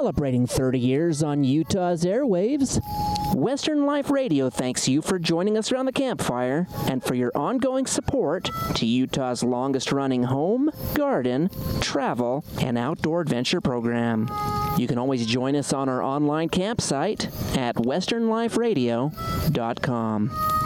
celebrating 30 years on Utah's airwaves. Western Life Radio thanks you for joining us around the campfire and for your ongoing support to Utah's longest running home, garden, travel, and outdoor adventure program. You can always join us on our online campsite at westernliferadio.com.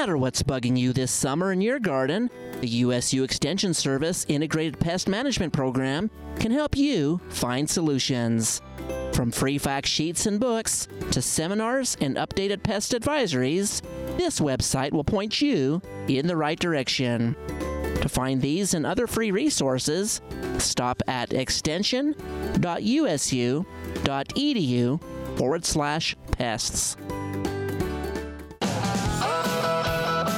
matter what's bugging you this summer in your garden, the USU Extension Service Integrated Pest Management Program can help you find solutions. From free fact sheets and books to seminars and updated pest advisories, this website will point you in the right direction. To find these and other free resources, stop at extension.usu.edu forward slash pests.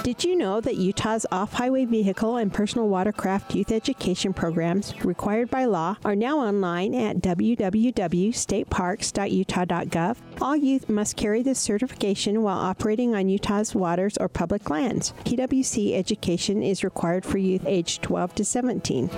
Did you know that Utah's off highway vehicle and personal watercraft youth education programs, required by law, are now online at www.stateparks.utah.gov? All youth must carry this certification while operating on Utah's waters or public lands. PWC education is required for youth aged 12 to 17.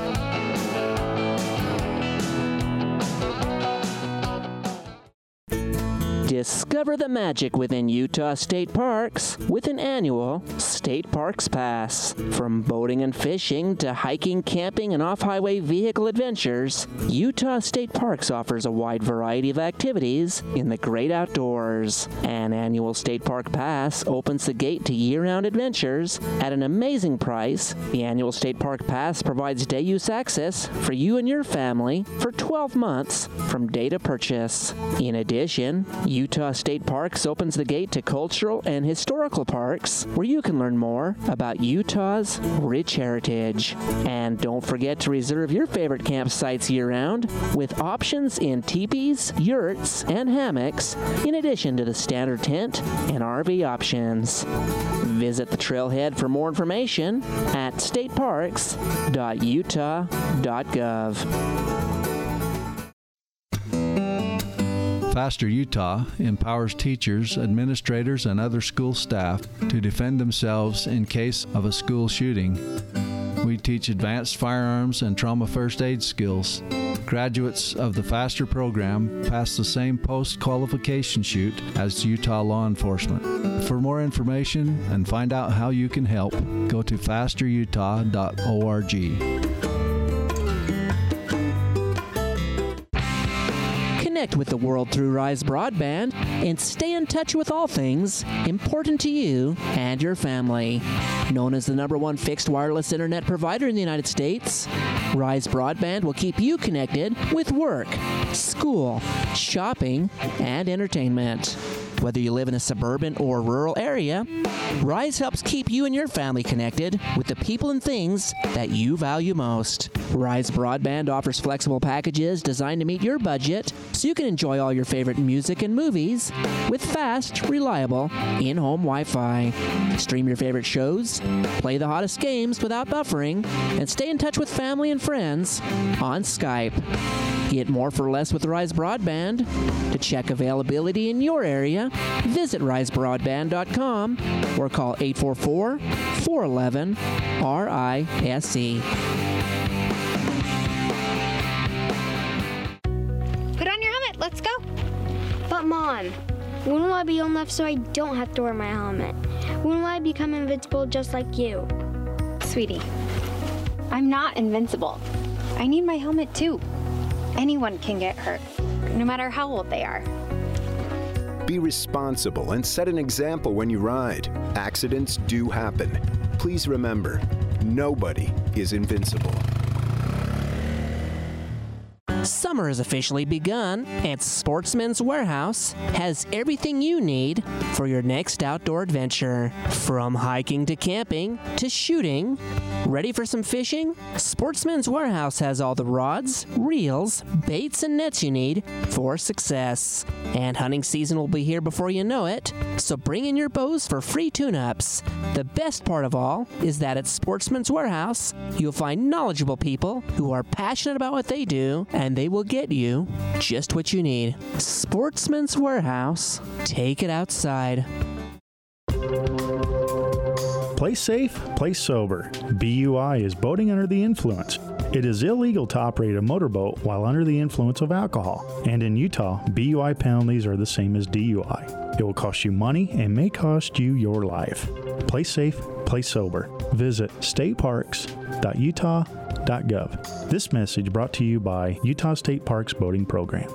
Discover the magic within Utah state parks with an annual State Parks Pass. From boating and fishing to hiking, camping, and off highway vehicle adventures, Utah State Parks offers a wide variety of activities in the great outdoors. An annual State Park Pass opens the gate to year round adventures at an amazing price. The annual State Park Pass provides day use access for you and your family for 12 months from date of purchase. In addition, Utah State Parks opens the gate to cultural and historical parks where you can learn more about Utah's rich heritage. And don't forget to reserve your favorite campsites year round with options in teepees, yurts, and hammocks, in addition to the standard tent and RV options. Visit the trailhead for more information at stateparks.utah.gov. Faster Utah empowers teachers, administrators, and other school staff to defend themselves in case of a school shooting. We teach advanced firearms and trauma first aid skills. Graduates of the Faster program pass the same post qualification shoot as Utah law enforcement. For more information and find out how you can help, go to fasterutah.org. Connect with the world through Rise Broadband and stay in touch with all things important to you and your family. Known as the number one fixed wireless internet provider in the United States, Rise Broadband will keep you connected with work, school, shopping, and entertainment. Whether you live in a suburban or rural area, Rise helps keep you and your family connected with the people and things that you value most. Rise Broadband offers flexible packages designed to meet your budget so you can enjoy all your favorite music and movies with fast, reliable in home Wi Fi. Stream your favorite shows, play the hottest games without buffering, and stay in touch with family and friends on Skype. Get more for less with Rise Broadband. To check availability in your area, visit risebroadband.com or call 844 411 RISE. Put on your helmet. Let's go. But mom, when will I be old enough so I don't have to wear my helmet? When will I become invincible just like you? Sweetie, I'm not invincible. I need my helmet too. Anyone can get hurt, no matter how old they are. Be responsible and set an example when you ride. Accidents do happen. Please remember, nobody is invincible. Summer has officially begun, and Sportsman's Warehouse has everything you need for your next outdoor adventure. From hiking to camping to shooting. Ready for some fishing? Sportsman's Warehouse has all the rods, reels, baits, and nets you need for success. And hunting season will be here before you know it, so bring in your bows for free tune ups. The best part of all is that at Sportsman's Warehouse, you'll find knowledgeable people who are passionate about what they do, and they will get you just what you need. Sportsman's Warehouse, take it outside. Play safe, play sober. BUI is boating under the influence. It is illegal to operate a motorboat while under the influence of alcohol. And in Utah, BUI penalties are the same as DUI. It will cost you money and may cost you your life. Play safe, play sober. Visit stateparks.utah.gov. This message brought to you by Utah State Parks Boating Program.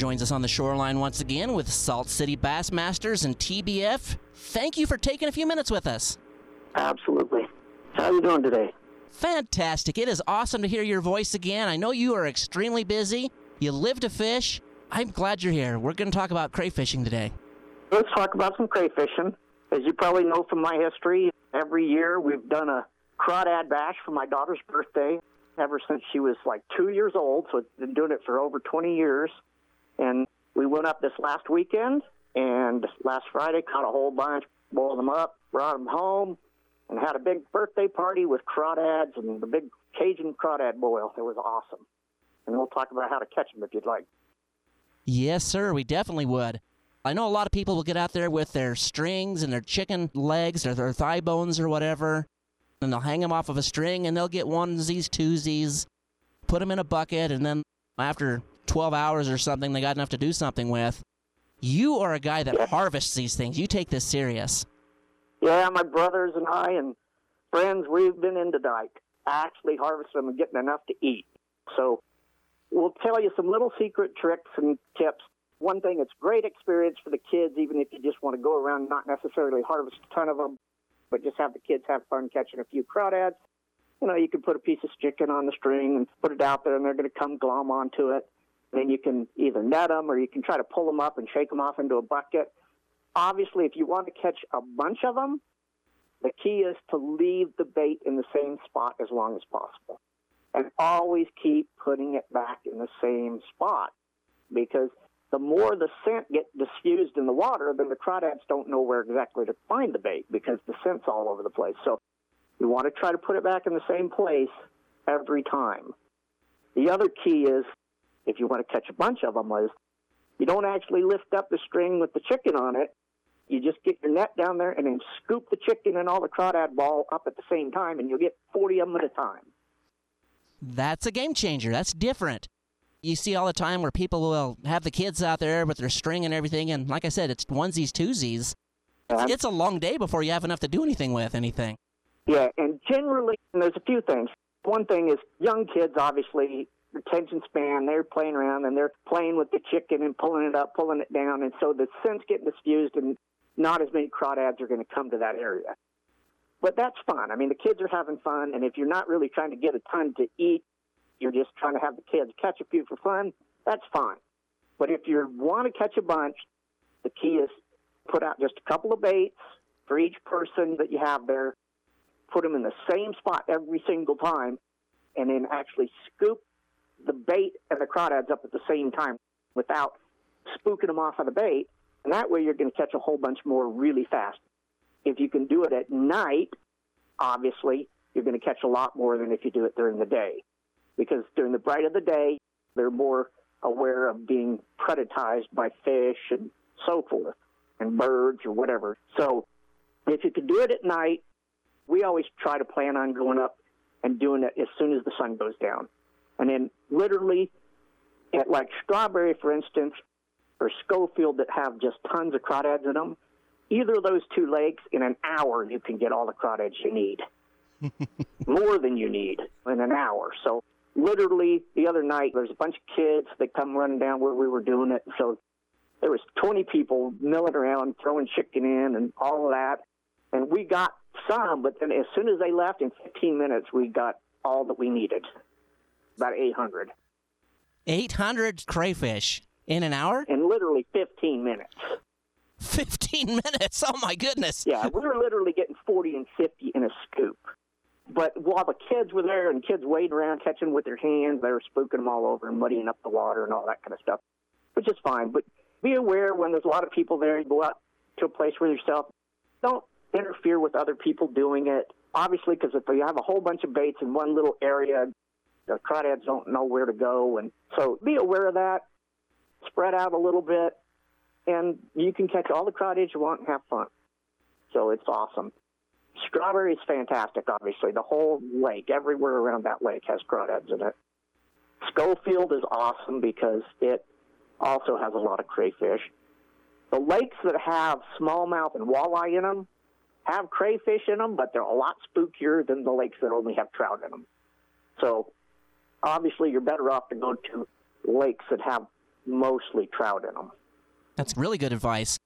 Joins us on the shoreline once again with Salt City Bassmasters and TBF. Thank you for taking a few minutes with us. Absolutely. How are you doing today? Fantastic. It is awesome to hear your voice again. I know you are extremely busy. You live to fish. I'm glad you're here. We're going to talk about crayfishing today. Let's talk about some crayfishing. As you probably know from my history, every year we've done a crawdad bash for my daughter's birthday ever since she was like two years old. So I've been doing it for over 20 years. And we went up this last weekend and last Friday caught a whole bunch, boiled them up, brought them home, and had a big birthday party with crawdads and the big Cajun crawdad boil. It was awesome. And we'll talk about how to catch them if you'd like. Yes, sir. We definitely would. I know a lot of people will get out there with their strings and their chicken legs or their thigh bones or whatever, and they'll hang them off of a string and they'll get onesies, twosies, put them in a bucket, and then after 12 hours or something, they got enough to do something with. You are a guy that harvests these things. You take this serious. Yeah, my brothers and I and friends, we've been into dike, actually harvesting them and getting enough to eat. So we'll tell you some little secret tricks and tips. One thing, it's great experience for the kids, even if you just want to go around, not necessarily harvest a ton of them, but just have the kids have fun catching a few crawdads. You know, you can put a piece of chicken on the string and put it out there, and they're going to come glom onto it. Then you can either net them or you can try to pull them up and shake them off into a bucket. Obviously, if you want to catch a bunch of them, the key is to leave the bait in the same spot as long as possible. And always keep putting it back in the same spot because the more the scent gets diffused in the water, then the crawdads don't know where exactly to find the bait because the scent's all over the place. So you want to try to put it back in the same place every time. The other key is, if you want to catch a bunch of them, is you don't actually lift up the string with the chicken on it. You just get your net down there and then scoop the chicken and all the crawdad ball up at the same time, and you'll get 40 of them at a time. That's a game changer. That's different. You see all the time where people will have the kids out there with their string and everything, and like I said, it's onesies, twosies. It's, it's a long day before you have enough to do anything with anything. Yeah, and generally, and there's a few things. One thing is young kids, obviously, attention span, they're playing around and they're playing with the chicken and pulling it up, pulling it down, and so the scent's getting diffused and not as many crawdads are going to come to that area. But that's fun. I mean, the kids are having fun, and if you're not really trying to get a ton to eat, you're just trying to have the kids catch a few for fun, that's fine. But if you want to catch a bunch, the key is put out just a couple of baits for each person that you have there, put them in the same spot every single time, and then actually scoop the bait and the crawdads up at the same time without spooking them off of the bait. And that way you're going to catch a whole bunch more really fast. If you can do it at night, obviously, you're going to catch a lot more than if you do it during the day. Because during the bright of the day, they're more aware of being predatorized by fish and so forth, and birds or whatever. So if you can do it at night, we always try to plan on going up and doing it as soon as the sun goes down. And then literally, at like Strawberry, for instance, or Schofield that have just tons of crawdads in them, either of those two lakes in an hour you can get all the crawdads you need. More than you need in an hour. So literally the other night, there's a bunch of kids that come running down where we were doing it. So there was 20 people milling around, throwing chicken in and all of that. And we got some, but then as soon as they left in 15 minutes, we got all that we needed. About 800. 800 crayfish in an hour? In literally 15 minutes. 15 minutes? Oh my goodness. Yeah, we were literally getting 40 and 50 in a scoop. But while the kids were there and kids wading around catching with their hands, they were spooking them all over and muddying up the water and all that kind of stuff, which is fine. But be aware when there's a lot of people there, you go out to a place where yourself, don't interfere with other people doing it. Obviously, because if you have a whole bunch of baits in one little area, the crawdads don't know where to go. And so be aware of that. Spread out a little bit, and you can catch all the crawdads you want and have fun. So it's awesome. Strawberry is fantastic, obviously. The whole lake, everywhere around that lake has crawdads in it. Schofield is awesome because it also has a lot of crayfish. The lakes that have smallmouth and walleye in them have crayfish in them, but they're a lot spookier than the lakes that only have trout in them. So obviously, you're better off to go to lakes that have mostly trout in them. That's really good advice.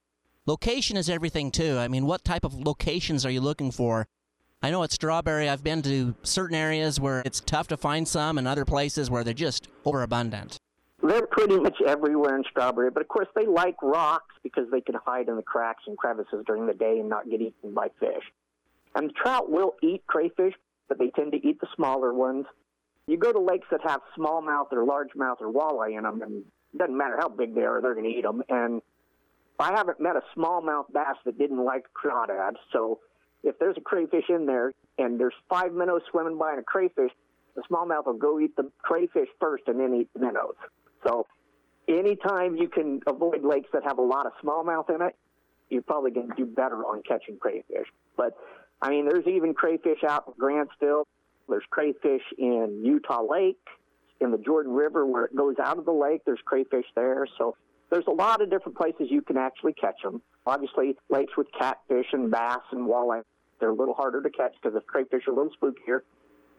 Location is everything too. I mean, what type of locations are you looking for? I know at Strawberry, I've been to certain areas where it's tough to find some, and other places where they're just overabundant. They're pretty much everywhere in Strawberry, but of course they like rocks because they can hide in the cracks and crevices during the day and not get eaten by fish. And trout will eat crayfish, but they tend to eat the smaller ones. You go to lakes that have smallmouth or largemouth or walleye in them, and it doesn't matter how big they are, they're going to eat them. And I haven't met a smallmouth bass that didn't like crawdad. So if there's a crayfish in there and there's five minnows swimming by and a crayfish, the smallmouth will go eat the crayfish first and then eat the minnows. So anytime you can avoid lakes that have a lot of smallmouth in it, you're probably going to do better on catching crayfish. But I mean, there's even crayfish out in Grantsville. There's crayfish in Utah Lake, in the Jordan River where it goes out of the lake. There's crayfish there. So there's a lot of different places you can actually catch them. Obviously, lakes with catfish and bass and walleye, they're a little harder to catch because the crayfish are a little spookier.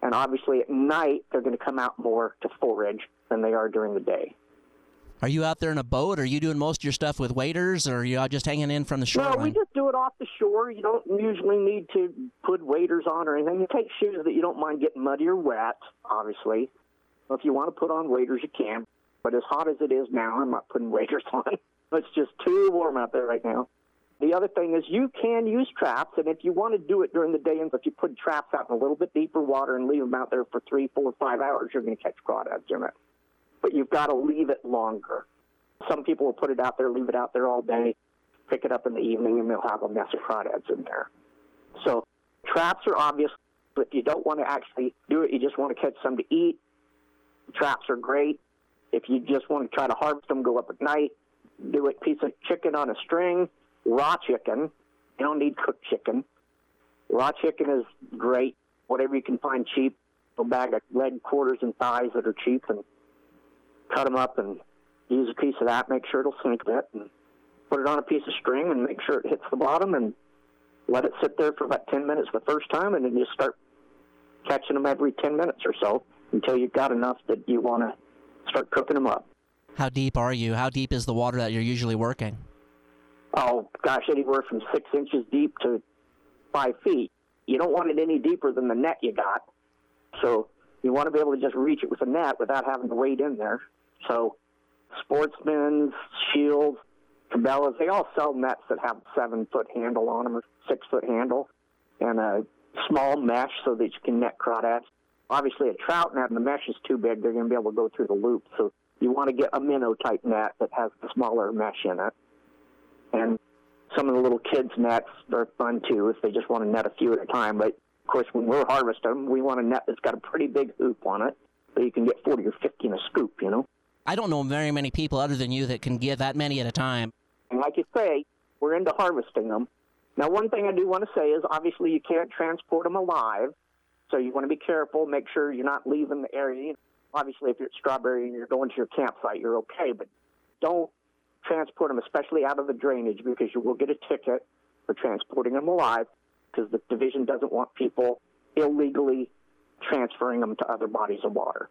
And obviously, at night, they're going to come out more to forage than they are during the day. Are you out there in a boat? Are you doing most of your stuff with waders, or are you just hanging in from the shore? No, we just do it off the shore. You don't usually need to put waders on or anything. You take shoes that you don't mind getting muddy or wet, obviously. If you want to put on waders, you can. But as hot as it is now, I'm not putting waders on. it's just too warm out there right now. The other thing is you can use traps, and if you want to do it during the day, and if you put traps out in a little bit deeper water and leave them out there for three, four, five hours, you're going to catch crawdads in it. But you've got to leave it longer. Some people will put it out there, leave it out there all day, pick it up in the evening, and they'll have a mess of crawdads in there. So traps are obvious, but if you don't want to actually do it, you just want to catch some to eat. Traps are great. If you just want to try to harvest them, go up at night, do it piece of chicken on a string, raw chicken. You don't need cooked chicken. Raw chicken is great. Whatever you can find cheap, a bag of leg quarters and thighs that are cheap, and cut them up and use a piece of that. Make sure it'll sink a bit, and put it on a piece of string and make sure it hits the bottom, and let it sit there for about 10 minutes the first time, and then you start catching them every 10 minutes or so until you've got enough that you want to start cooking them up. How deep are you? How deep is the water that you're usually working? Oh, gosh, anywhere from six inches deep to five feet. You don't want it any deeper than the net you got. So you want to be able to just reach it with a net without having to wade in there. So sportsmen's, Scheels, Cabela's, they all sell nets that have a seven foot handle on them or six foot handle and a small mesh so that you can net crawdads. Obviously, a trout net and the mesh is too big, they're going to be able to go through the loop. So you want to get a minnow type net that has a smaller mesh in it. And some of the little kids' nets are fun too if they just want to net a few at a time. But of course, when we're harvesting we want a net that's got a pretty big hoop on it so you can get 40 or 50 in a scoop, you know? I don't know very many people other than you that can get that many at a time. And like you say, we're into harvesting them. Now, one thing I do want to say is obviously you can't transport them alive, so you want to be careful. Make sure you're not leaving the area. Obviously, if you're at Strawberry and you're going to your campsite, you're okay, but don't transport them, especially out of the drainage, because you will get a ticket for transporting them alive because the division doesn't want people illegally transferring them to other bodies of water.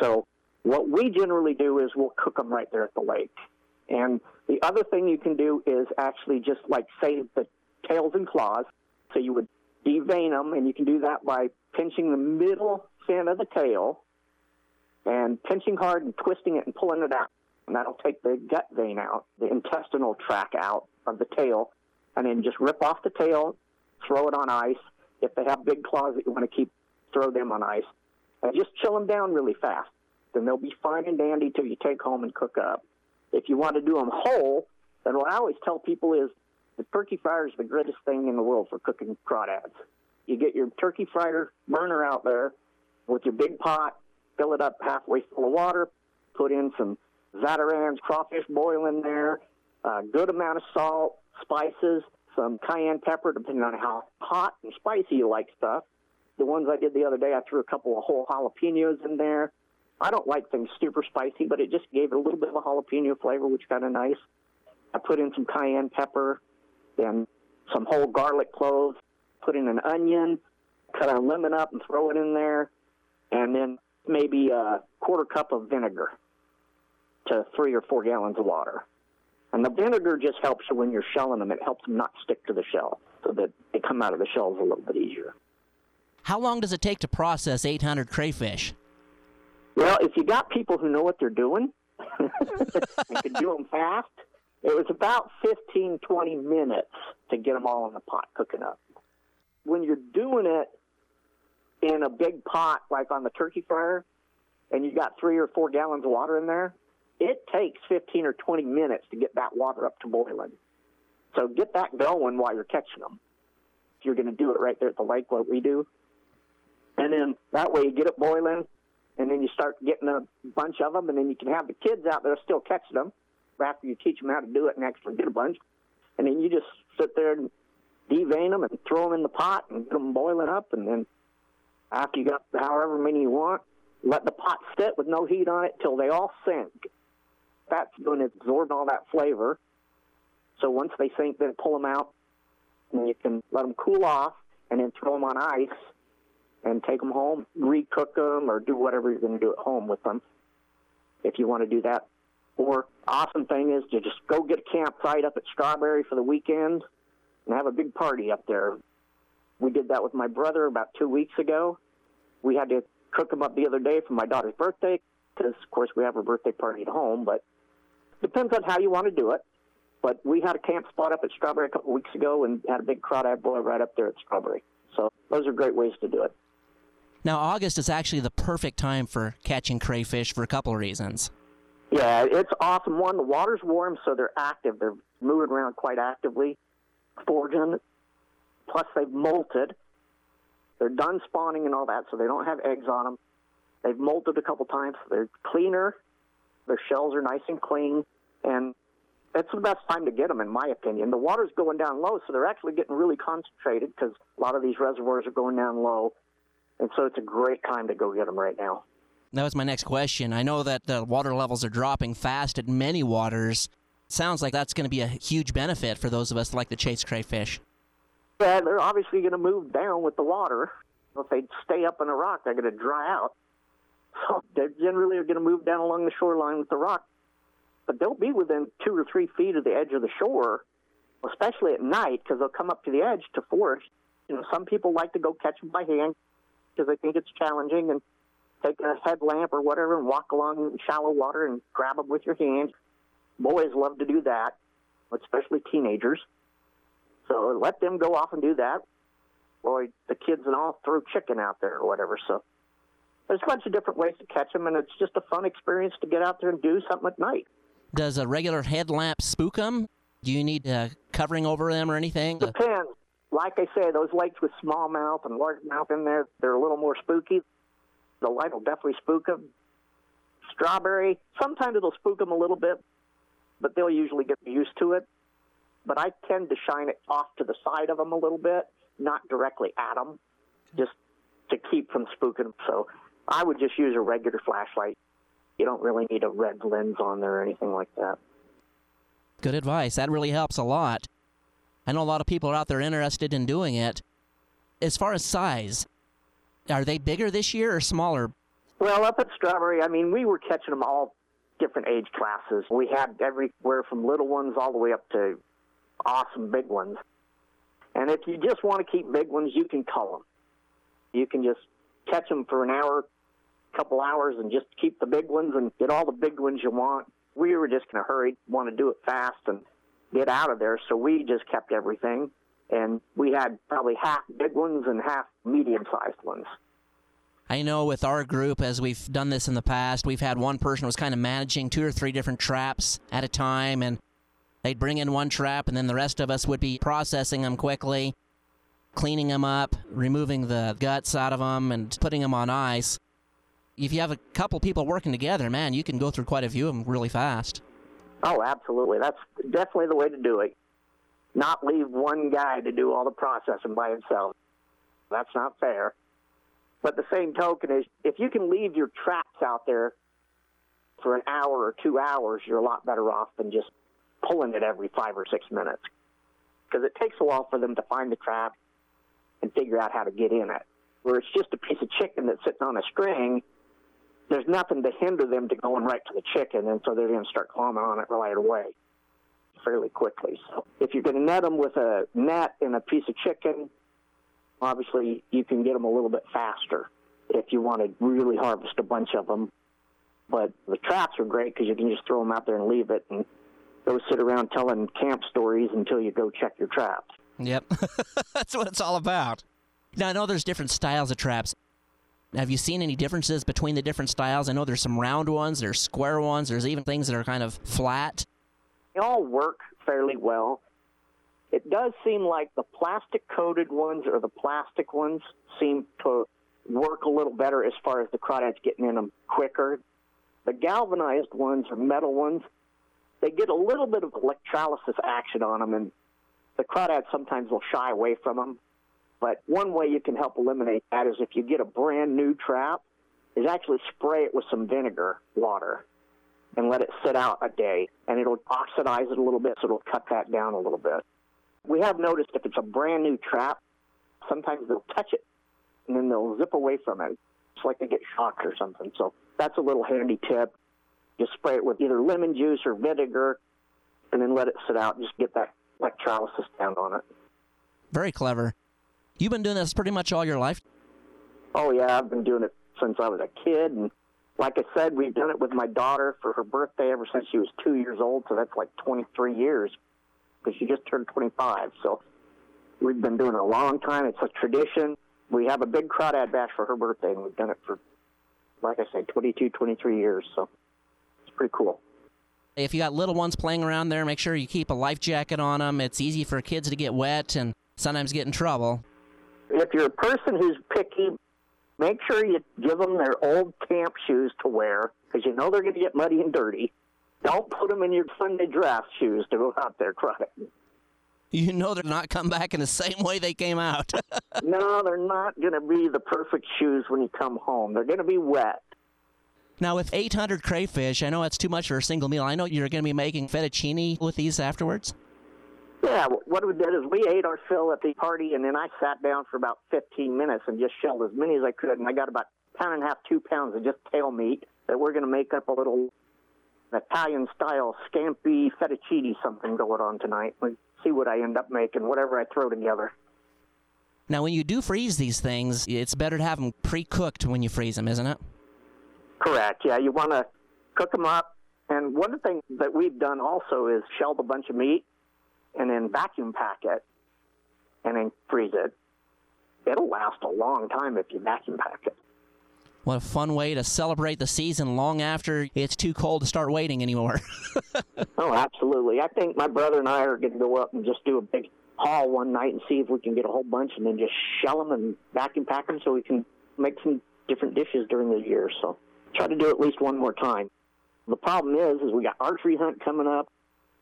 So what we generally do is we'll cook them right there at the lake. And the other thing you can do is actually just like save the tails and claws. So you would devein them, and you can do that by pinching the middle fin of the tail and pinching hard and twisting it and pulling it out. And that'll take the gut vein out, the intestinal tract out of the tail, and then just rip off the tail, throw it on ice. If they have big claws that you want to keep, throw them on ice. And just chill them down really fast. Then they'll be fine and dandy till you take home and cook up. If you want to do them whole, then what I always tell people is the turkey fryer is the greatest thing in the world for cooking crawdads. You get your turkey fryer burner out there with your big pot, fill it up halfway full of water, put in some Zatarain's crawfish boil in there, a good amount of salt, spices, some cayenne pepper, depending on how hot and spicy you like stuff. The ones I did the other day, I threw a couple of whole jalapenos in there. I don't like things super spicy, but it just gave it a little bit of a jalapeno flavor, which kind of nice. I put in some cayenne pepper, then some whole garlic cloves, put in an onion, cut a lemon up and throw it in there, and then maybe a quarter cup of vinegar to three or four gallons of water. And the vinegar just helps when you're shelling them. It helps them not stick to the shell so that they come out of the shells a little bit easier. How long does it take to process 800 crayfish? Well, if you got people who know what they're doing and can do them fast, it was about 15, 20 minutes to get them all in the pot cooking up. When you're doing it in a big pot, like on the turkey fryer, and you got three or four gallons of water in there, it takes 15 or 20 minutes to get that water up to boiling. So get that going while you're catching them. If you're going to do it right there at the lake, what we do. And then that way you get it boiling, and then you start getting a bunch of them, and then you can have the kids out there still catching them after you teach them how to do it and actually get a bunch. And then you just sit there and devein them and throw them in the pot and get them boiling up, and then after you got however many you want, let the pot sit with no heat on it till they all sink. That's going to absorb all that flavor. So once they sink, then pull them out, and you can let them cool off, and then throw them on ice, and take them home, recook them, or do whatever you're going to do at home with them, if you want to do that. Or awesome thing is to just go get a campsite up at Strawberry for the weekend and have a big party up there. We did that with my brother about two weeks ago. We had to cook them up the other day for my daughter's birthday because, of course, we have her birthday party at home. But depends on how you want to do it. But we had a camp spot up at Strawberry a couple weeks ago and had a big crawdad boil right up there at Strawberry. So those are great ways to do it. Now, August is actually the perfect time for catching crayfish for a couple of reasons. Yeah, it's awesome. One, the water's warm, so they're active. They're moving around quite actively, foraging. Plus, they've molted. They're done spawning and all that, so they don't have eggs on them. They've molted a couple times. So they're cleaner. Their shells are nice and clean, and it's the best time to get them, in my opinion. The water's going down low, so they're actually getting really concentrated because a lot of these reservoirs are going down low, and so it's a great time to go get them right now. That was my next question. I know that the water levels are dropping fast at many waters. Sounds like that's going to be a huge benefit for those of us that like to chase crayfish. Yeah, they're obviously going to move down with the water. If they stay up in a rock, they're going to dry out. So they generally are going to move down along the shoreline with the rock. But they'll be within two or three feet of the edge of the shore, especially at night, because they'll come up to the edge to forage. You know, some people like to go catch them by hand because they think it's challenging and take a headlamp or whatever and walk along in shallow water and grab them with your hands. Boys love to do that, especially teenagers. So let them go off and do that. Or the kids and all throw chicken out there or whatever. So there's a bunch of different ways to catch them, and it's just a fun experience to get out there and do something at night. Does a regular headlamp spook them? Do you need uh, covering over them or anything? Depends. Like I say, those lakes with smallmouth and largemouth in there, they're a little more spooky. The light will definitely spook them. Strawberry, sometimes it'll spook them a little bit, but they'll usually get used to it. But I tend to shine it off to the side of them a little bit, not directly at them, just to keep from spooking them. So I would just use a regular flashlight. You don't really need a red lens on there or anything like that. Good advice. That really helps a lot. I know a lot of people are out there interested in doing it. As far as size, are they bigger this year or smaller? Well, up at Strawberry, I mean, we were catching them all different age classes. We had everywhere from little ones all the way up to awesome big ones. And if you just want to keep big ones, you can cull them. You can just catch them for an hour, couple hours, and just keep the big ones and get all the big ones you want. We were just in a hurry, want to do it fast and get out of there, so we just kept everything. And we had probably half big ones and half medium sized ones. I know with our group, as we've done this in the past, we've had one person was kind of managing two or three different traps at a time, and they'd bring in one trap, and then the rest of us would be processing them quickly, cleaning them up, removing the guts out of them, and putting them on ice. If you have a couple people working together, man, you can go through quite a few of them really fast. Oh, absolutely. That's definitely the way to do it. Not leave one guy to do all the processing by himself. That's not fair. But the same token is if you can leave your traps out there for an hour or two hours, you're a lot better off than just pulling it every five or six minutes. Because it takes a while for them to find the trap and figure out how to get in it. Where it's just a piece of chicken that's sitting on a string, there's nothing to hinder them to going right to the chicken, and so they're going to start climbing on it right away fairly quickly. So if you're going to net them with a net and a piece of chicken, obviously you can get them a little bit faster if you want to really harvest a bunch of them. But the traps are great because you can just throw them out there and leave it and go sit around telling camp stories until you go check your traps. Yep. That's what it's all about. Now, I know there's different styles of traps. Have you seen any differences between the different styles? I know there's some round ones, there's square ones, there's even things that are kind of flat. They all work fairly well. It does seem like the plastic coated ones or the plastic ones seem to work a little better as far as the crawdads getting in them quicker. The galvanized ones or metal ones, they get a little bit of electrolysis action on them, and the crawdads sometimes will shy away from them. But one way you can help eliminate that is if you get a brand new trap, is actually spray it with some vinegar water and let it sit out a day, and it'll oxidize it a little bit, so it'll cut that down a little bit. We have noticed if it's a brand new trap, sometimes they'll touch it and then they'll zip away from it. It's like they get shocked or something. So that's a little handy tip. Just spray it with either lemon juice or vinegar and then let it sit out and just get that electrolysis down on it. Very clever. You've been doing this pretty much all your life? Oh, yeah, I've been doing it since I was a kid. And like I said, we've done it with my daughter for her birthday ever since she was two years old. So that's like 23 years because she just turned 25. So we've been doing it a long time. It's a tradition. We have a big crawdad bash for her birthday, and we've done it for, like I said, 22, 23 years. So it's pretty cool. If you got little ones playing around there, make sure you keep a life jacket on them. It's easy for kids to get wet and sometimes get in trouble. If you're a person who's picky, make sure you give them their old camp shoes to wear because you know they're going to get muddy and dirty. Don't put them in your Sunday dress shoes to go out there crying. You know they're not come back in the same way they came out. no, they're not going to be the perfect shoes when you come home. They're going to be wet. Now, with 800 crayfish, I know that's too much for a single meal. I know you're going to be making fettuccine with these afterwards. Yeah, what we did is we ate our fill at the party, and then I sat down for about 15 minutes and just shelled as many as I could, and I got about pound and a half, two pounds of just tail meat that we're going to make up a little Italian style scampi fettuccine something going on tonight. We see what I end up making, whatever I throw together. Now, when you do freeze these things, it's better to have them pre-cooked when you freeze them, isn't it? Correct. Yeah, you want to cook them up. And one of the things that we've done also is shelled a bunch of meat and then vacuum pack it and then freeze it. It'll last a long time if you vacuum pack it. What a fun way to celebrate the season long after it's too cold to start waiting anymore. oh, absolutely. I think my brother and I are going to go up and just do a big haul one night and see if we can get a whole bunch and then just shell them and vacuum pack them so we can make some different dishes during the year. So try to do it at least one more time. The problem is, is we got archery hunt coming up.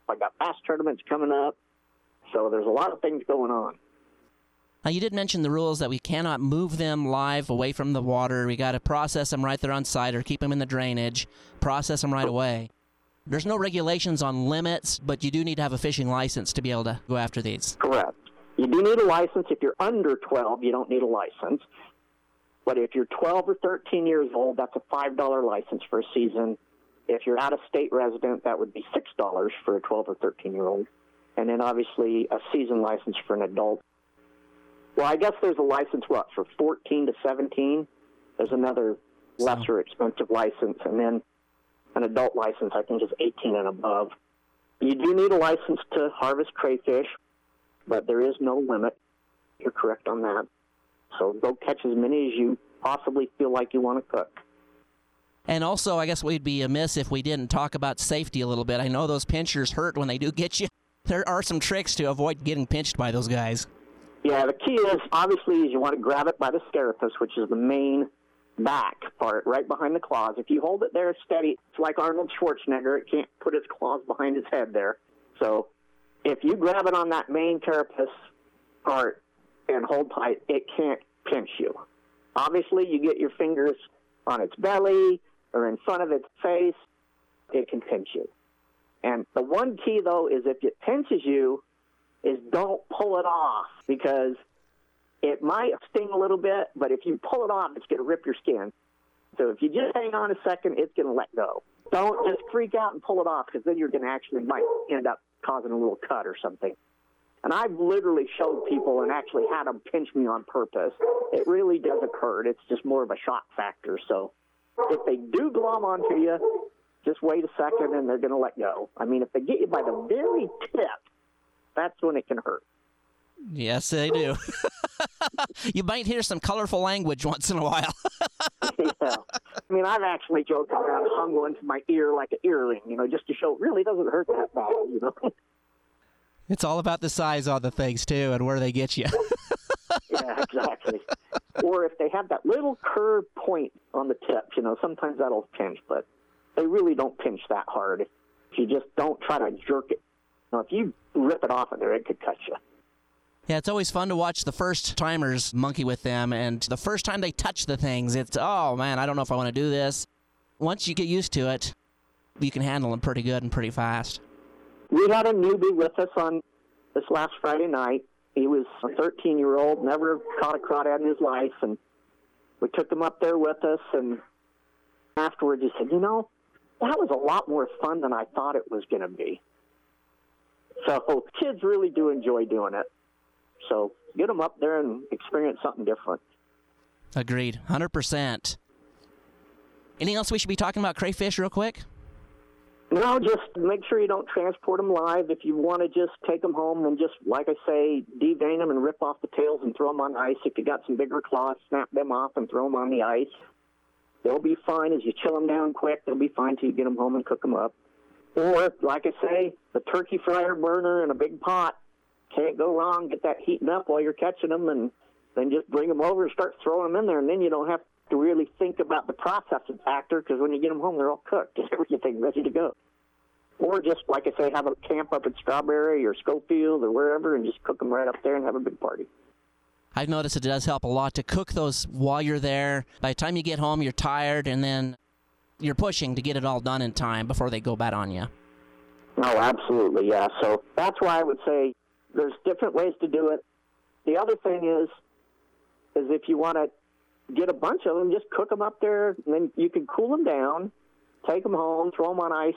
I got bass tournaments coming up. So there's a lot of things going on. Now, you did mention the rules that we cannot move them live away from the water. We got to process them right there on site or keep them in the drainage, process them right away. There's no regulations on limits, but you do need to have a fishing license to be able to go after these. Correct. You do need a license. If you're under 12, you don't need a license. But if you're 12 or 13 years old, that's a $5 license for a season. If you're out of state resident, that would be $6 for a 12 or 13 year old. And then obviously a season license for an adult. Well, I guess there's a license, what, for 14 to 17? There's another lesser expensive license. And then an adult license, I think, is 18 and above. You do need a license to harvest crayfish, but there is no limit. You're correct on that. So go catch as many as you possibly feel like you want to cook. And also, I guess we'd be amiss if we didn't talk about safety a little bit. I know those pinchers hurt when they do get you. There are some tricks to avoid getting pinched by those guys. Yeah, the key is obviously is you want to grab it by the carapace, which is the main back part right behind the claws. If you hold it there steady, it's like Arnold Schwarzenegger. It can't put its claws behind its head there. So if you grab it on that main carapace part and hold tight, it can't pinch you. Obviously, you get your fingers on its belly or in front of its face, it can pinch you. And the one key, though, is if it pinches you, is don't pull it off because it might sting a little bit, but if you pull it off, it's going to rip your skin. So if you just hang on a second, it's going to let go. Don't just freak out and pull it off because then you're going to actually might end up causing a little cut or something. And I've literally showed people and actually had them pinch me on purpose. It really does occur. It's just more of a shock factor. So if they do glom onto you, just wait a second and they're going to let go. I mean, if they get you by the very tip, that's when it can hurt. Yes, they do. you might hear some colorful language once in a while. yeah. I mean, I've actually joked around, hung one to my ear like an earring, you know, just to show it really doesn't hurt that bad, you know. It's all about the size on the things too, and where they get you. yeah, exactly. or if they have that little curved point on the tip, you know, sometimes that'll pinch, but they really don't pinch that hard. If you just don't try to jerk it. Now, if you rip it off of there, it could cut you. Yeah, it's always fun to watch the first timers monkey with them, and the first time they touch the things, it's oh man, I don't know if I want to do this. Once you get used to it, you can handle them pretty good and pretty fast. We had a newbie with us on this last Friday night. He was a 13 year old, never caught a crawdad in his life, and we took him up there with us. And afterwards, he said, "You know, that was a lot more fun than I thought it was going to be." So kids really do enjoy doing it. So get them up there and experience something different. Agreed, hundred percent. Anything else we should be talking about crayfish real quick? No, just make sure you don't transport them live. If you want to just take them home and just, like I say, devein them and rip off the tails and throw them on ice. If you got some bigger claws, snap them off and throw them on the ice. They'll be fine as you chill them down quick. They'll be fine till you get them home and cook them up. Or, like I say, the turkey fryer burner in a big pot. Can't go wrong. Get that heating up while you're catching them, and then just bring them over and start throwing them in there. And then you don't have to really think about the processing factor because when you get them home, they're all cooked and everything ready to go. Or just, like I say, have a camp up at Strawberry or Schofield or wherever and just cook them right up there and have a big party. I've noticed it does help a lot to cook those while you're there. By the time you get home, you're tired, and then you're pushing to get it all done in time before they go bad on you. Oh, absolutely, yeah. So that's why I would say there's different ways to do it. The other thing is, is if you want to get a bunch of them, just cook them up there, and then you can cool them down, take them home, throw them on ice.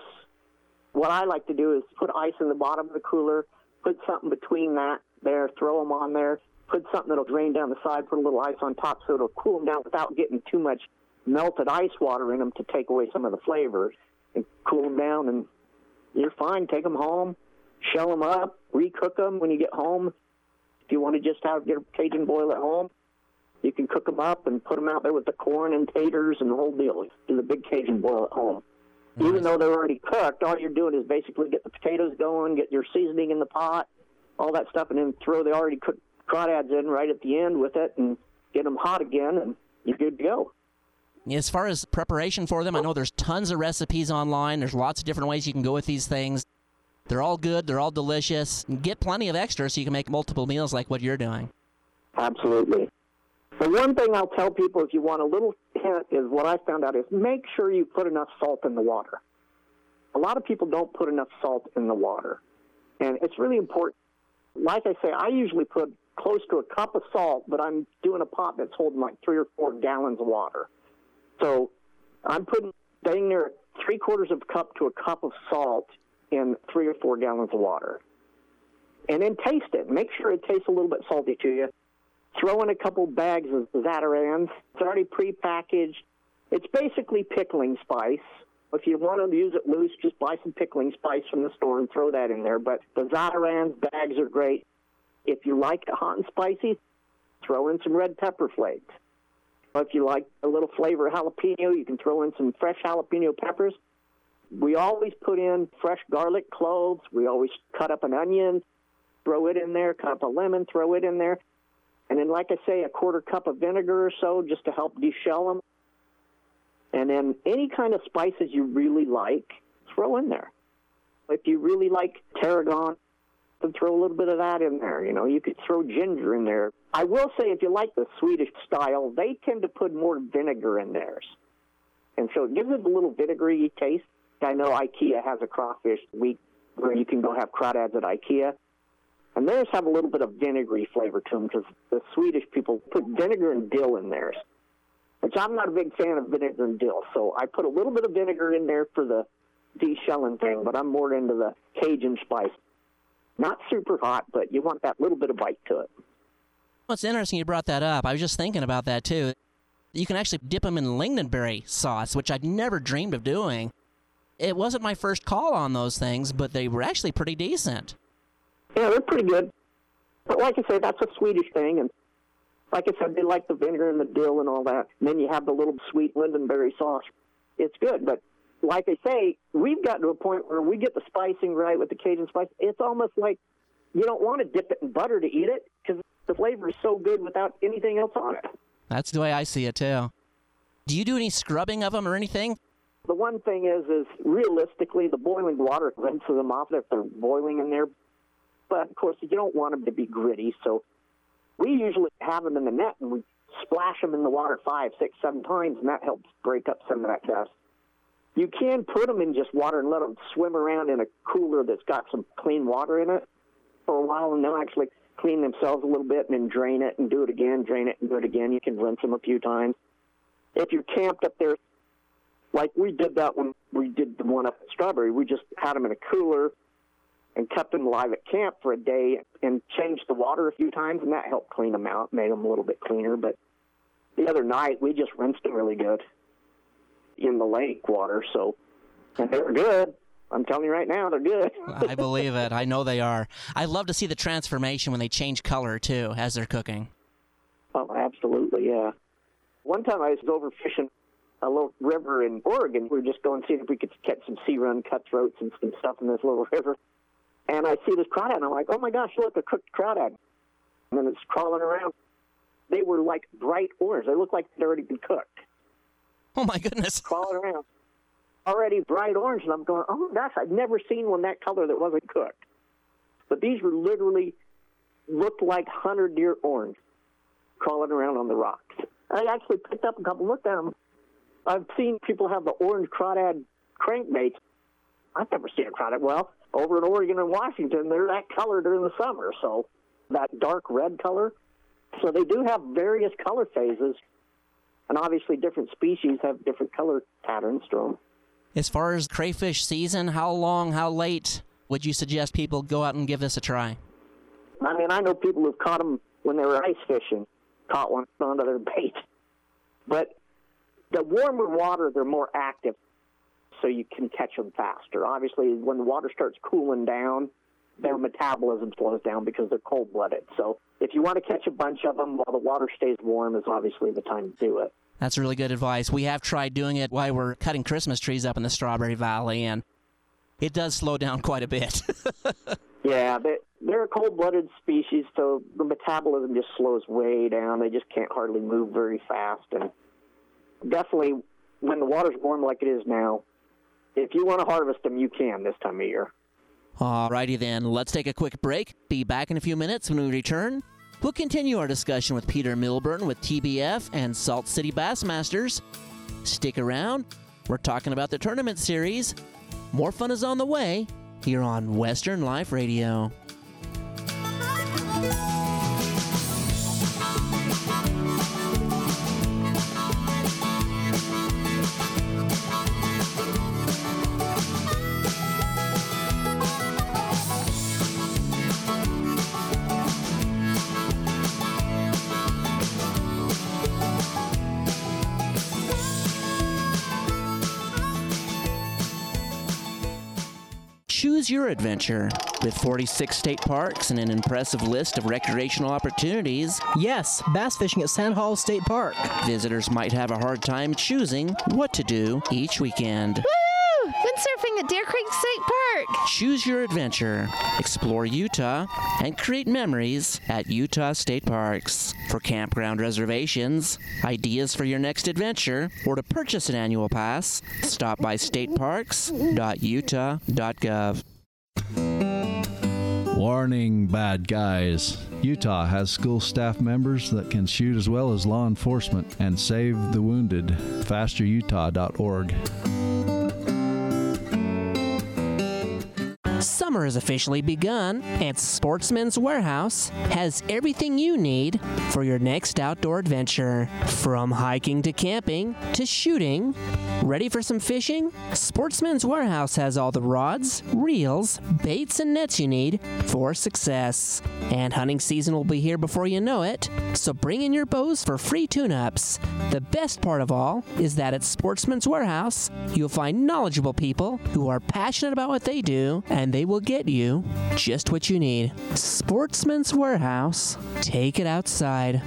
What I like to do is put ice in the bottom of the cooler, put something between that there, throw them on there, put something that'll drain down the side, put a little ice on top so it'll cool them down without getting too much melted ice water in them to take away some of the flavors and cool them down and you're fine. Take them home, shell them up, recook them when you get home. If you want to just have your Cajun boil at home, you can cook them up and put them out there with the corn and taters and the whole deal. Do the big Cajun boil at home. Nice. Even though they're already cooked, all you're doing is basically get the potatoes going, get your seasoning in the pot, all that stuff, and then throw the already cooked crawdads in right at the end with it and get them hot again, and you're good to go. As far as preparation for them, I know there's tons of recipes online. There's lots of different ways you can go with these things. They're all good. They're all delicious. Get plenty of extra so you can make multiple meals like what you're doing. Absolutely. The one thing I'll tell people if you want a little hint is what I found out is make sure you put enough salt in the water. A lot of people don't put enough salt in the water. And it's really important. Like I say, I usually put close to a cup of salt, but I'm doing a pot that's holding like three or four gallons of water. So I'm putting dang near three quarters of a cup to a cup of salt in three or four gallons of water. And then taste it. Make sure it tastes a little bit salty to you. Throw in a couple bags of Zatarain's. It's already prepackaged. It's basically pickling spice. If you want to use it loose, just buy some pickling spice from the store and throw that in there. But the Zatarain's bags are great. If you like it hot and spicy, throw in some red pepper flakes. If you like a little flavor of jalapeno, you can throw in some fresh jalapeno peppers. We always put in fresh garlic cloves. We always cut up an onion, throw it in there, cut up a lemon, throw it in there. And then, like I say, a quarter cup of vinegar or so just to help deshell them. And then any kind of spices you really like, throw in there. If you really like tarragon, then throw a little bit of that in there. You know, you could throw ginger in there. I will say, if you like the Swedish style, they tend to put more vinegar in theirs. And so it gives it a little vinegary taste. I know IKEA has a crawfish week where you can go have crawdads at IKEA. And theirs have a little bit of vinegary flavor to them because the Swedish people put vinegar and dill in theirs, which I'm not a big fan of vinegar and dill. So I put a little bit of vinegar in there for the deshelling thing, but I'm more into the Cajun spice. Not super hot, but you want that little bit of bite to it. Well, it's interesting you brought that up. I was just thinking about that too. You can actually dip them in lingonberry sauce, which I'd never dreamed of doing. It wasn't my first call on those things, but they were actually pretty decent. Yeah, they're pretty good. But like I say, that's a Swedish thing, and like I said, they like the vinegar and the dill and all that. And then you have the little sweet lingonberry sauce. It's good, but like I say, we've gotten to a point where we get the spicing right with the Cajun spice. It's almost like you don't want to dip it in butter to eat it because the flavor is so good without anything else on it. That's the way I see it too. Do you do any scrubbing of them or anything? The one thing is, is realistically, the boiling water rinses them off if they're boiling in there. But of course, you don't want them to be gritty, so we usually have them in the net and we splash them in the water five, six, seven times, and that helps break up some of that dust. You can put them in just water and let them swim around in a cooler that's got some clean water in it for a while, and they'll actually clean themselves a little bit and then drain it and do it again, drain it and do it again. You can rinse them a few times. If you're camped up there, like we did that when we did the one up at Strawberry, we just had them in a cooler and kept them alive at camp for a day and changed the water a few times, and that helped clean them out, made them a little bit cleaner. But the other night, we just rinsed them really good in the lake water, so they're good. I'm telling you right now, they're good. I believe it. I know they are. I love to see the transformation when they change color too as they're cooking. Oh, absolutely, yeah. One time I was over fishing a little river in Oregon. We were just going to see if we could catch some sea run cutthroats and some stuff in this little river. And I see this crawdad, and I'm like, oh my gosh, look, a cooked crawdad. And then it's crawling around. They were like bright orange. They looked like they'd already been cooked. Oh my goodness. Crawling around. Already bright orange, and I'm going, oh that's, I've never seen one that color that wasn't cooked. But these were literally looked like hundred deer orange crawling around on the rocks. I actually picked up a couple, looked at them. I've seen people have the orange crawdad crankbaits. I've never seen a crawdad. Well, over in Oregon and Washington, they're that color during the summer, so that dark red color. So they do have various color phases, and obviously different species have different color patterns to them. As far as crayfish season, how long, how late would you suggest people go out and give this a try? I mean, I know people who've caught them when they were ice fishing, caught one onto their bait. But the warmer water, they're more active, so you can catch them faster. Obviously, when the water starts cooling down, their metabolism slows down because they're cold blooded. So if you want to catch a bunch of them while the water stays warm, is obviously the time to do it. That's really good advice. We have tried doing it while we're cutting Christmas trees up in the Strawberry Valley, and it does slow down quite a bit. yeah, they, they're a cold blooded species, so the metabolism just slows way down. They just can't hardly move very fast. And definitely, when the water's warm like it is now, if you want to harvest them, you can this time of year. Alrighty then, let's take a quick break. Be back in a few minutes when we return. We'll continue our discussion with Peter Milburn with TBF and Salt City Bassmasters. Stick around. We're talking about the tournament series. More fun is on the way here on Western Life Radio. Choose your adventure. With 46 state parks and an impressive list of recreational opportunities, Yes, bass fishing at Sand Hollow State Park. visitors might have a hard time choosing what to do each weekend. Woo! Windsurfing at Deer Creek State Park. Choose your adventure, explore Utah, and create memories at Utah State Parks. For campground reservations, ideas for your next adventure, or to purchase an annual pass, stop by stateparks.utah.gov. Warning, bad guys. Utah has school staff members that can shoot as well as law enforcement and save the wounded. FasterUtah.org. Summer has officially begun, and Sportsman's Warehouse has everything you need for your next outdoor adventure. From hiking to camping to shooting. Ready for some fishing? Sportsman's Warehouse has all the rods, reels, baits, and nets you need for success. And hunting season will be here before you know it, so bring in your bows for free tune ups. The best part of all is that at Sportsman's Warehouse, you'll find knowledgeable people who are passionate about what they do, and they will get you just what you need. Sportsman's Warehouse. Take it outside.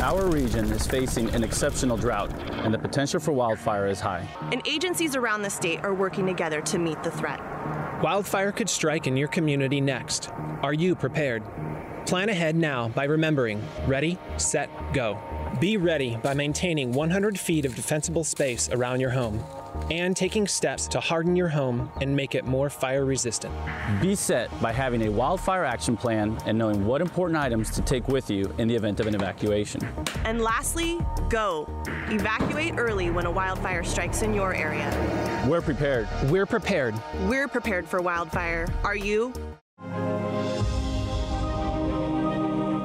Our region is facing an exceptional drought, and the potential for wildfire is high. And agencies around the state are working together to meet the threat. Wildfire could strike in your community next. Are you prepared? Plan ahead now by remembering ready, set, go. Be ready by maintaining 100 feet of defensible space around your home and taking steps to harden your home and make it more fire resistant. Be set by having a wildfire action plan and knowing what important items to take with you in the event of an evacuation. And lastly, go. Evacuate early when a wildfire strikes in your area. We're prepared. We're prepared. We're prepared for wildfire. Are you?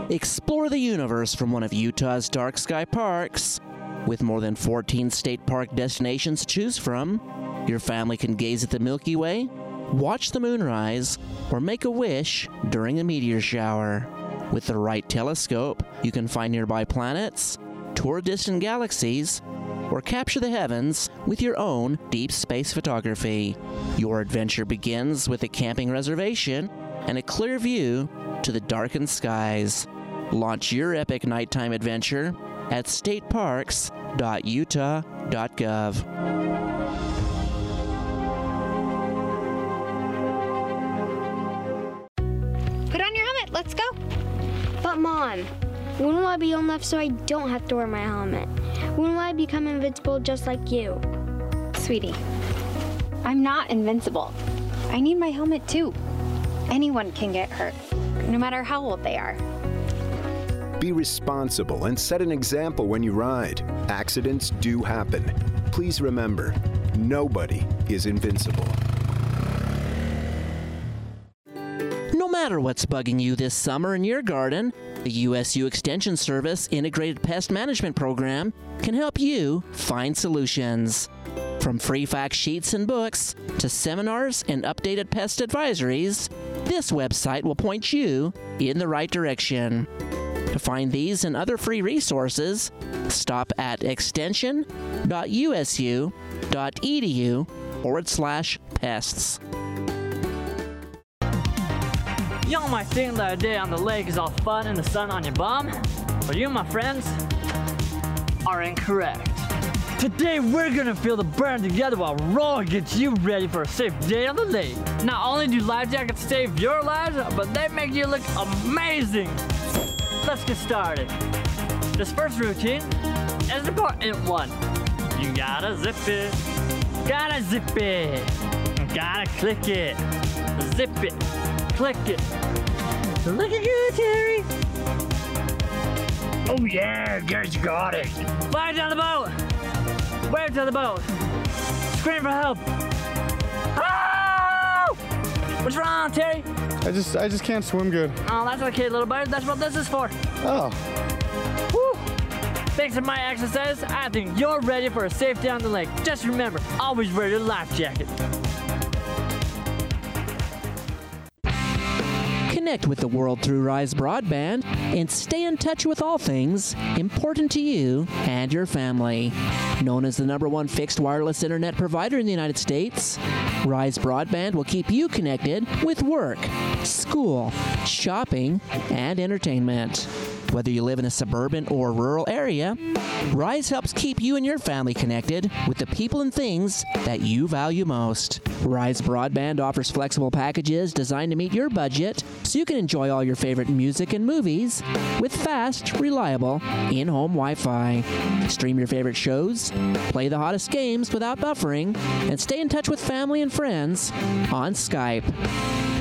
Explore the universe from one of Utah's dark sky parks. With more than 14 state park destinations to choose from, your family can gaze at the Milky Way, watch the moonrise, or make a wish during a meteor shower. With the right telescope, you can find nearby planets, tour distant galaxies, or capture the heavens with your own deep space photography. Your adventure begins with a camping reservation and a clear view to the darkened skies. Launch your epic nighttime adventure at stateparks.utah.gov. Put on your helmet. Let's go. But mom, when will I be old enough so I don't have to wear my helmet? When will I become invincible just like you? Sweetie, I'm not invincible. I need my helmet too. Anyone can get hurt, no matter how old they are. Be responsible and set an example when you ride. Accidents do happen. Please remember, nobody is invincible. No matter what's bugging you this summer in your garden, the USU Extension Service Integrated Pest Management Program can help you find solutions. From free fact sheets and books to seminars and updated pest advisories, this website will point you in the right direction. To find these and other free resources, stop at extension.usu.edu forward slash pests. Y'all might think that a day on the lake is all fun in the sun on your bum, but you, my friends, are incorrect. Today we're gonna feel the burn together while Roy gets you ready for a safe day on the lake. Not only do life jackets save your lives, but they make you look amazing. Let's get started. This first routine is an important one. You gotta zip it, gotta zip it, gotta click it, zip it, click it. Looking good, Terry. Oh yeah, guys you got it. Fly down the boat. Wave to the boat. Scream for help. Oh! What's wrong, Terry? I just I just can't swim good. Oh, that's okay, little bird. That's what this is for. Oh. Woo! Thanks to my exercise, I think you're ready for a safe day on the lake. Just remember, always wear your life jacket. Connect with the world through Rise Broadband and stay in touch with all things important to you and your family. Known as the number one fixed wireless internet provider in the United States, Rise Broadband will keep you connected with work, school, shopping, and entertainment. Whether you live in a suburban or rural area, Rise helps keep you and your family connected with the people and things that you value most. Rise Broadband offers flexible packages designed to meet your budget so you can enjoy all your favorite music and movies with fast, reliable, in home Wi Fi. Stream your favorite shows, play the hottest games without buffering, and stay in touch with family and friends on Skype.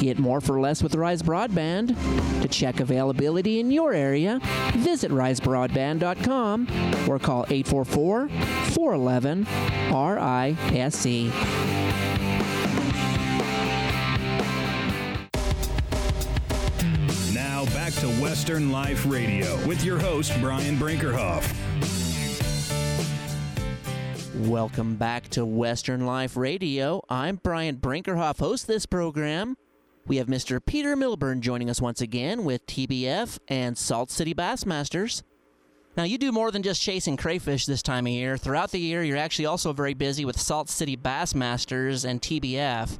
Get more for less with Rise Broadband. To check availability in your area, visit risebroadband.com or call 844 411 RISE. Now back to Western Life Radio with your host, Brian Brinkerhoff. Welcome back to Western Life Radio. I'm Brian Brinkerhoff, host this program. We have Mr. Peter Milburn joining us once again with TBF and Salt City Bassmasters. Now, you do more than just chasing crayfish this time of year. Throughout the year, you're actually also very busy with Salt City Bassmasters and TBF.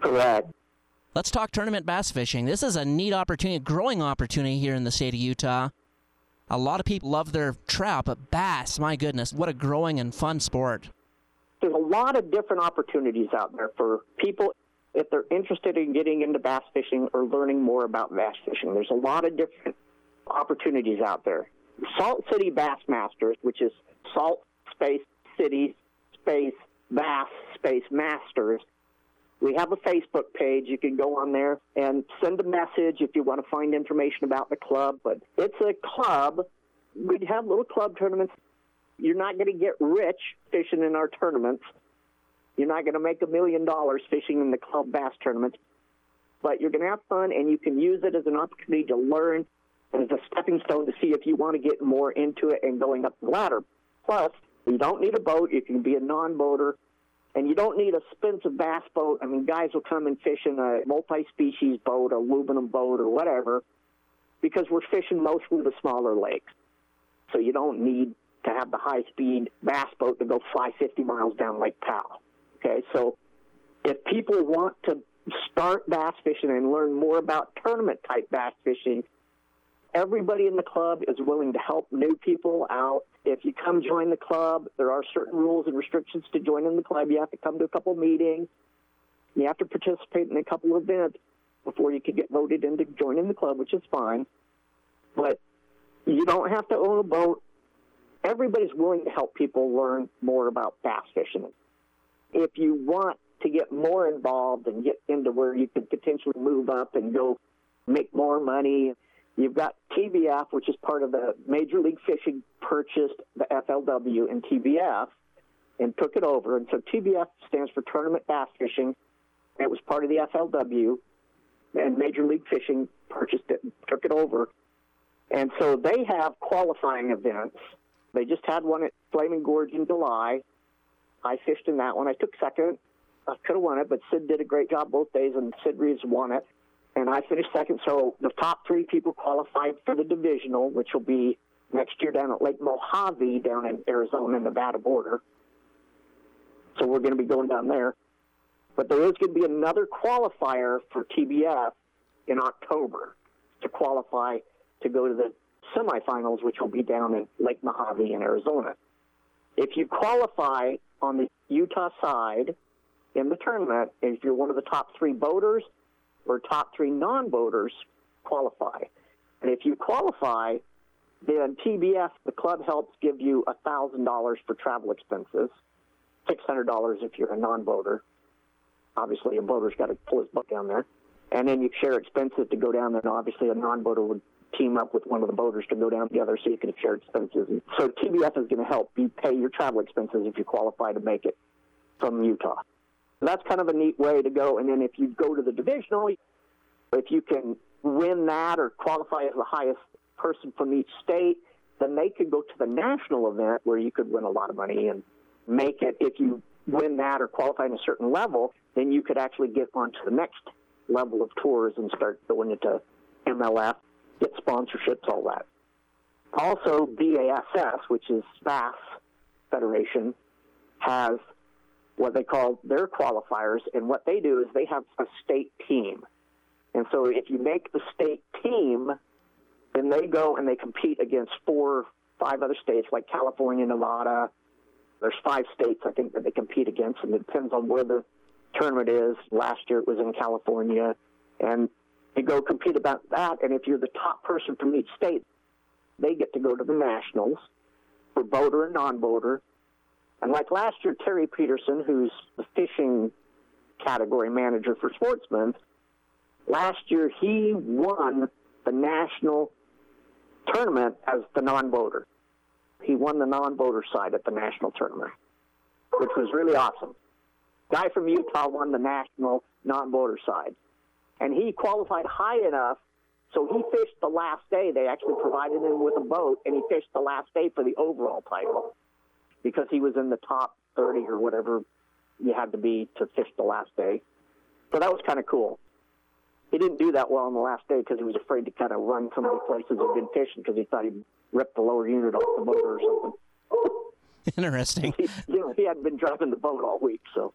Correct. Let's talk tournament bass fishing. This is a neat opportunity, a growing opportunity here in the state of Utah. A lot of people love their trout, but bass, my goodness, what a growing and fun sport. There's a lot of different opportunities out there for people if they're interested in getting into bass fishing or learning more about bass fishing. There's a lot of different opportunities out there. Salt City Bassmasters, which is Salt Space City Space Bass Space Masters. We have a Facebook page. You can go on there and send a message if you want to find information about the club. But it's a club. We have little club tournaments. You're not going to get rich fishing in our tournaments. You're not going to make a million dollars fishing in the club bass tournaments, but you're going to have fun and you can use it as an opportunity to learn as a stepping stone to see if you want to get more into it and going up the ladder. Plus, you don't need a boat. You can be a non-boater, and you don't need a expensive bass boat. I mean, guys will come and fish in a multi-species boat, a aluminum boat, or whatever, because we're fishing mostly the smaller lakes. So you don't need to have the high-speed bass boat to go fly 50 miles down Lake Powell. Okay, so if people want to start bass fishing and learn more about tournament type bass fishing, everybody in the club is willing to help new people out. If you come join the club, there are certain rules and restrictions to joining the club. You have to come to a couple meetings. You have to participate in a couple events before you can get voted into joining the club, which is fine. But you don't have to own a boat. Everybody's willing to help people learn more about bass fishing. If you want to get more involved and get into where you could potentially move up and go make more money, You've got TBF, which is part of the Major League Fishing, purchased the FLW and TBF and took it over. And so TBF stands for Tournament Bass Fishing. It was part of the FLW, and Major League Fishing purchased it, and took it over. And so they have qualifying events. They just had one at Flaming Gorge in July. I fished in that one. I took second. I could have won it, but Sid did a great job both days, and Sid Reeves won it and I finished second. So the top three people qualified for the divisional, which will be next year down at Lake Mojave, down in Arizona Nevada border. So we're going to be going down there. But there is going to be another qualifier for TBF in October to qualify to go to the semifinals, which will be down in Lake Mojave in Arizona. If you qualify on the Utah side in the tournament, if you're one of the top three boaters, or top three non-boaters qualify. And if you qualify, then TBF, the club helps give you $1,000 for travel expenses, $600 if you're a non-boater. Obviously, a boater's got to pull his butt down there. And then you share expenses to go down there. And obviously, a non-boater would team up with one of the boaters to go down together so you can share expenses. And so TBF is going to help you pay your travel expenses if you qualify to make it from Utah that's kind of a neat way to go. And then if you go to the divisional, if you can win that or qualify as the highest person from each state, then they could go to the national event where you could win a lot of money and make it. If you win that or qualify in a certain level, then you could actually get onto the next level of tours and start going into MLF, get sponsorships, all that. Also, BASS, which is Bass Federation, has what they call their qualifiers, and what they do is they have a state team. And so if you make the state team, then they go and they compete against four, five other states like California, Nevada. There's five states I think that they compete against, and it depends on where the tournament is. Last year it was in California, and you go compete about that. And if you're the top person from each state, they get to go to the nationals for boater and non-boater. And like last year, Terry Peterson, who's the fishing category manager for Sportsman, last year he won the national tournament as the non-boater. He won the non-boater side at the national tournament, which was really awesome. Guy from Utah won the national non-boater side, and he qualified high enough so he fished the last day. They actually provided him with a boat, and he fished the last day for the overall title because he was in the top 30 or whatever you had to be to fish the last day. So that was kind of cool. He didn't do that well on the last day because he was afraid to kind of run some of the places he'd been fishing because he thought he'd rip the lower unit off the motor or something. Interesting. He, you know, he hadn't been driving the boat all week, so.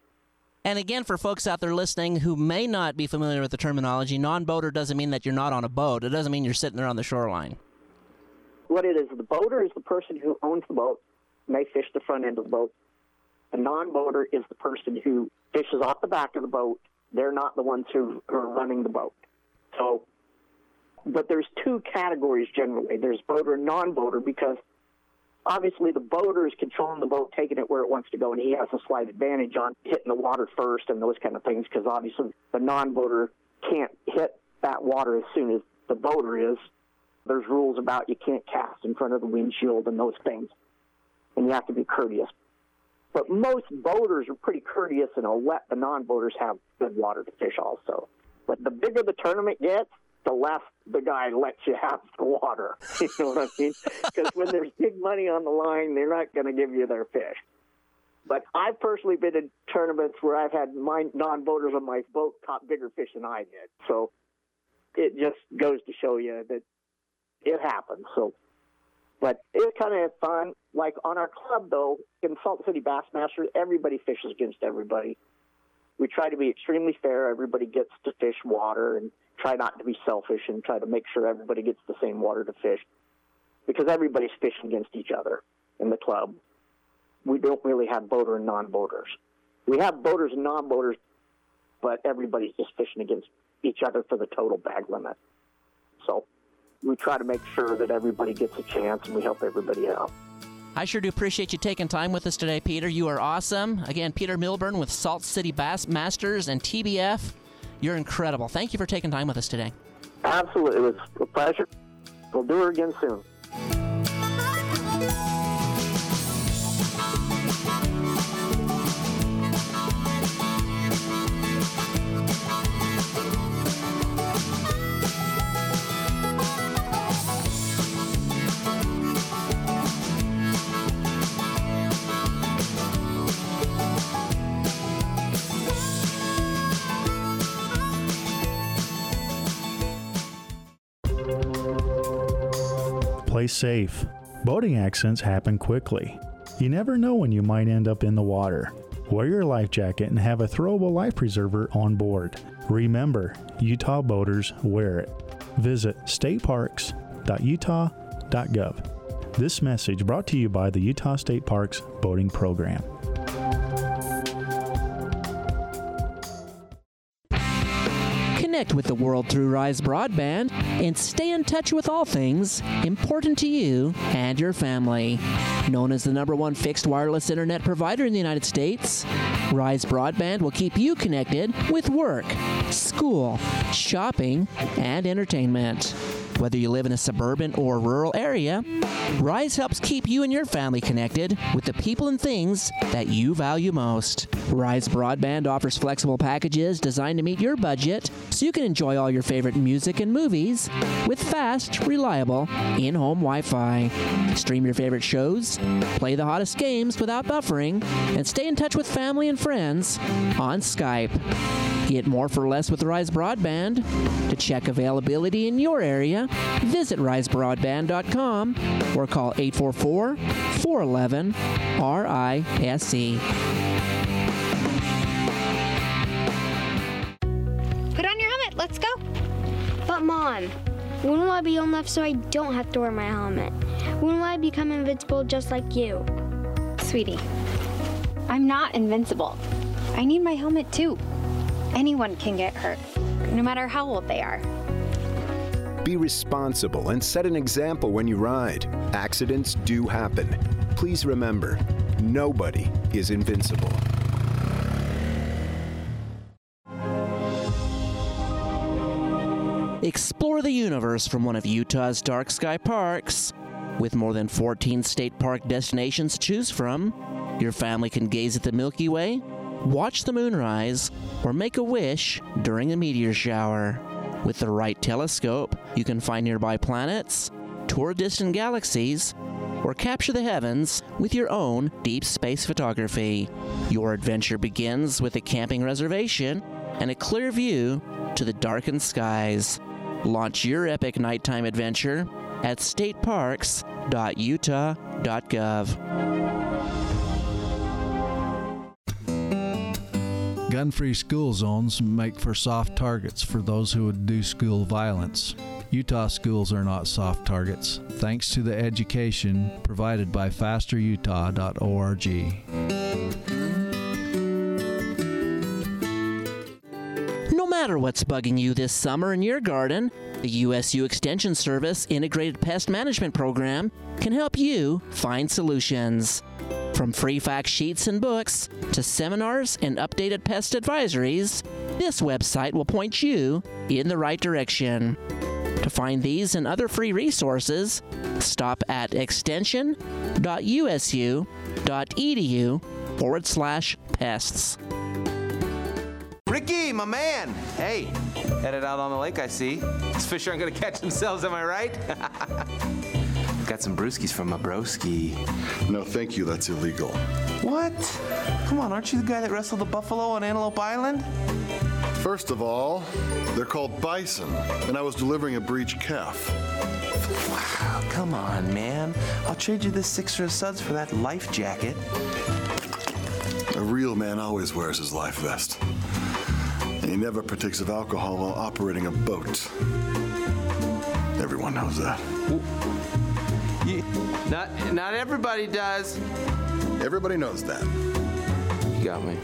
And again, for folks out there listening who may not be familiar with the terminology, non boater doesn't mean that you're not on a boat. It doesn't mean you're sitting there on the shoreline. What it is, the boater is the person who owns the boat, they fish the front end of the boat. The non boater is the person who fishes off the back of the boat. They're not the ones who are running the boat. So, but there's two categories generally there's boater and non boater because obviously the boater is controlling the boat, taking it where it wants to go, and he has a slight advantage on hitting the water first and those kind of things because obviously the non-boater can't hit that water as soon as the boater is. There's rules about you can't cast in front of the windshield and those things, and you have to be courteous. But most boaters are pretty courteous and will let the non-boaters have good water to fish also. But the bigger the tournament gets, the less the guy lets you have the water. You know what I mean? Because when there's big money on the line, they're not going to give you their fish. But I've personally been in tournaments where I've had my non-boaters on my boat caught bigger fish than I did. So it just goes to show you that it happens. So, but it's kind of fun. Like on our club, though, in Salt City Bassmasters, everybody fishes against everybody. We try to be extremely fair. Everybody gets to fish water and try not to be selfish and try to make sure everybody gets the same water to fish because everybody's fishing against each other in the club. We don't really have boater and non-boaters. We have boaters and non-boaters, but everybody's just fishing against each other for the total bag limit. So we try to make sure that everybody gets a chance and we help everybody out. I sure do appreciate you taking time with us today, Peter. You are awesome. Again, Peter Milburn with Salt City Bass Masters and TBF. You're incredible. Thank you for taking time with us today. Absolutely. It was a pleasure. We'll do her again soon. Play safe. Boating accidents happen quickly. You never know when you might end up in the water. Wear your life jacket and have a throwable life preserver on board. Remember, Utah boaters wear it. Visit stateparks.utah.gov. This message brought to you by the Utah State Parks Boating Program. Connect with the world through Rise Broadband and stay in touch with all things important to you and your family. Known as the number one fixed wireless internet provider in the United States, Rise Broadband will keep you connected with work, school, shopping, and entertainment. Whether you live in a suburban or rural area, Rise helps keep you and your family connected with the people and things that you value most. Rise Broadband offers flexible packages designed to meet your budget so you can enjoy all your favorite music and movies with fast, reliable, in home Wi Fi. Stream your favorite shows, play the hottest games without buffering, and stay in touch with family and friends on Skype. Get more for less with Rise Broadband. To check availability in your area, visit risebroadband.com or call 844 411 RISE. Put on your helmet. Let's go. But, Mom, when will I be old enough so I don't have to wear my helmet? When will I become invincible just like you? Sweetie, I'm not invincible. I need my helmet too. Anyone can get hurt, no matter how old they are. Be responsible and set an example when you ride. Accidents do happen. Please remember, nobody is invincible. Explore the universe from one of Utah's dark sky parks. With more than 14 state park destinations to choose from, your family can gaze at the Milky Way, watch the moonrise, or make a wish during a meteor shower. With the right telescope, you can find nearby planets, tour distant galaxies, or capture the heavens with your own deep space photography. Your adventure begins with a camping reservation and a clear view to the darkened skies. Launch your epic nighttime adventure at stateparks.utah.gov. Gun free school zones make for soft targets for those who would do school violence. Utah schools are not soft targets, thanks to the education provided by fasterutah.org. No matter what's bugging you this summer in your garden, the USU Extension Service Integrated Pest Management Program can help you find solutions. From free fact sheets and books to seminars and updated pest advisories, this website will point you in the right direction. To find these and other free resources, stop at extension.usu.edu forward slash pests. Ricky, my man. Hey, headed out on the lake, I see. These fish aren't gonna catch themselves, am I right? Got some brewskis from my broski. No, thank you. That's illegal. What? Come on, aren't you the guy that wrestled the buffalo on Antelope Island? First of all, they're called bison, and I was delivering a breech calf. Wow, come on, man. I'll trade you this six of suds for that life jacket. A real man always wears his life vest. And he never partakes of alcohol while operating a boat. Everyone knows that. You, not, not everybody does. Everybody knows that. You got me.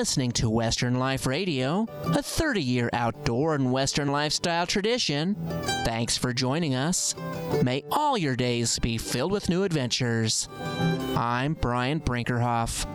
Listening to Western Life Radio, a 30 year outdoor and Western lifestyle tradition. Thanks for joining us. May all your days be filled with new adventures. I'm Brian Brinkerhoff.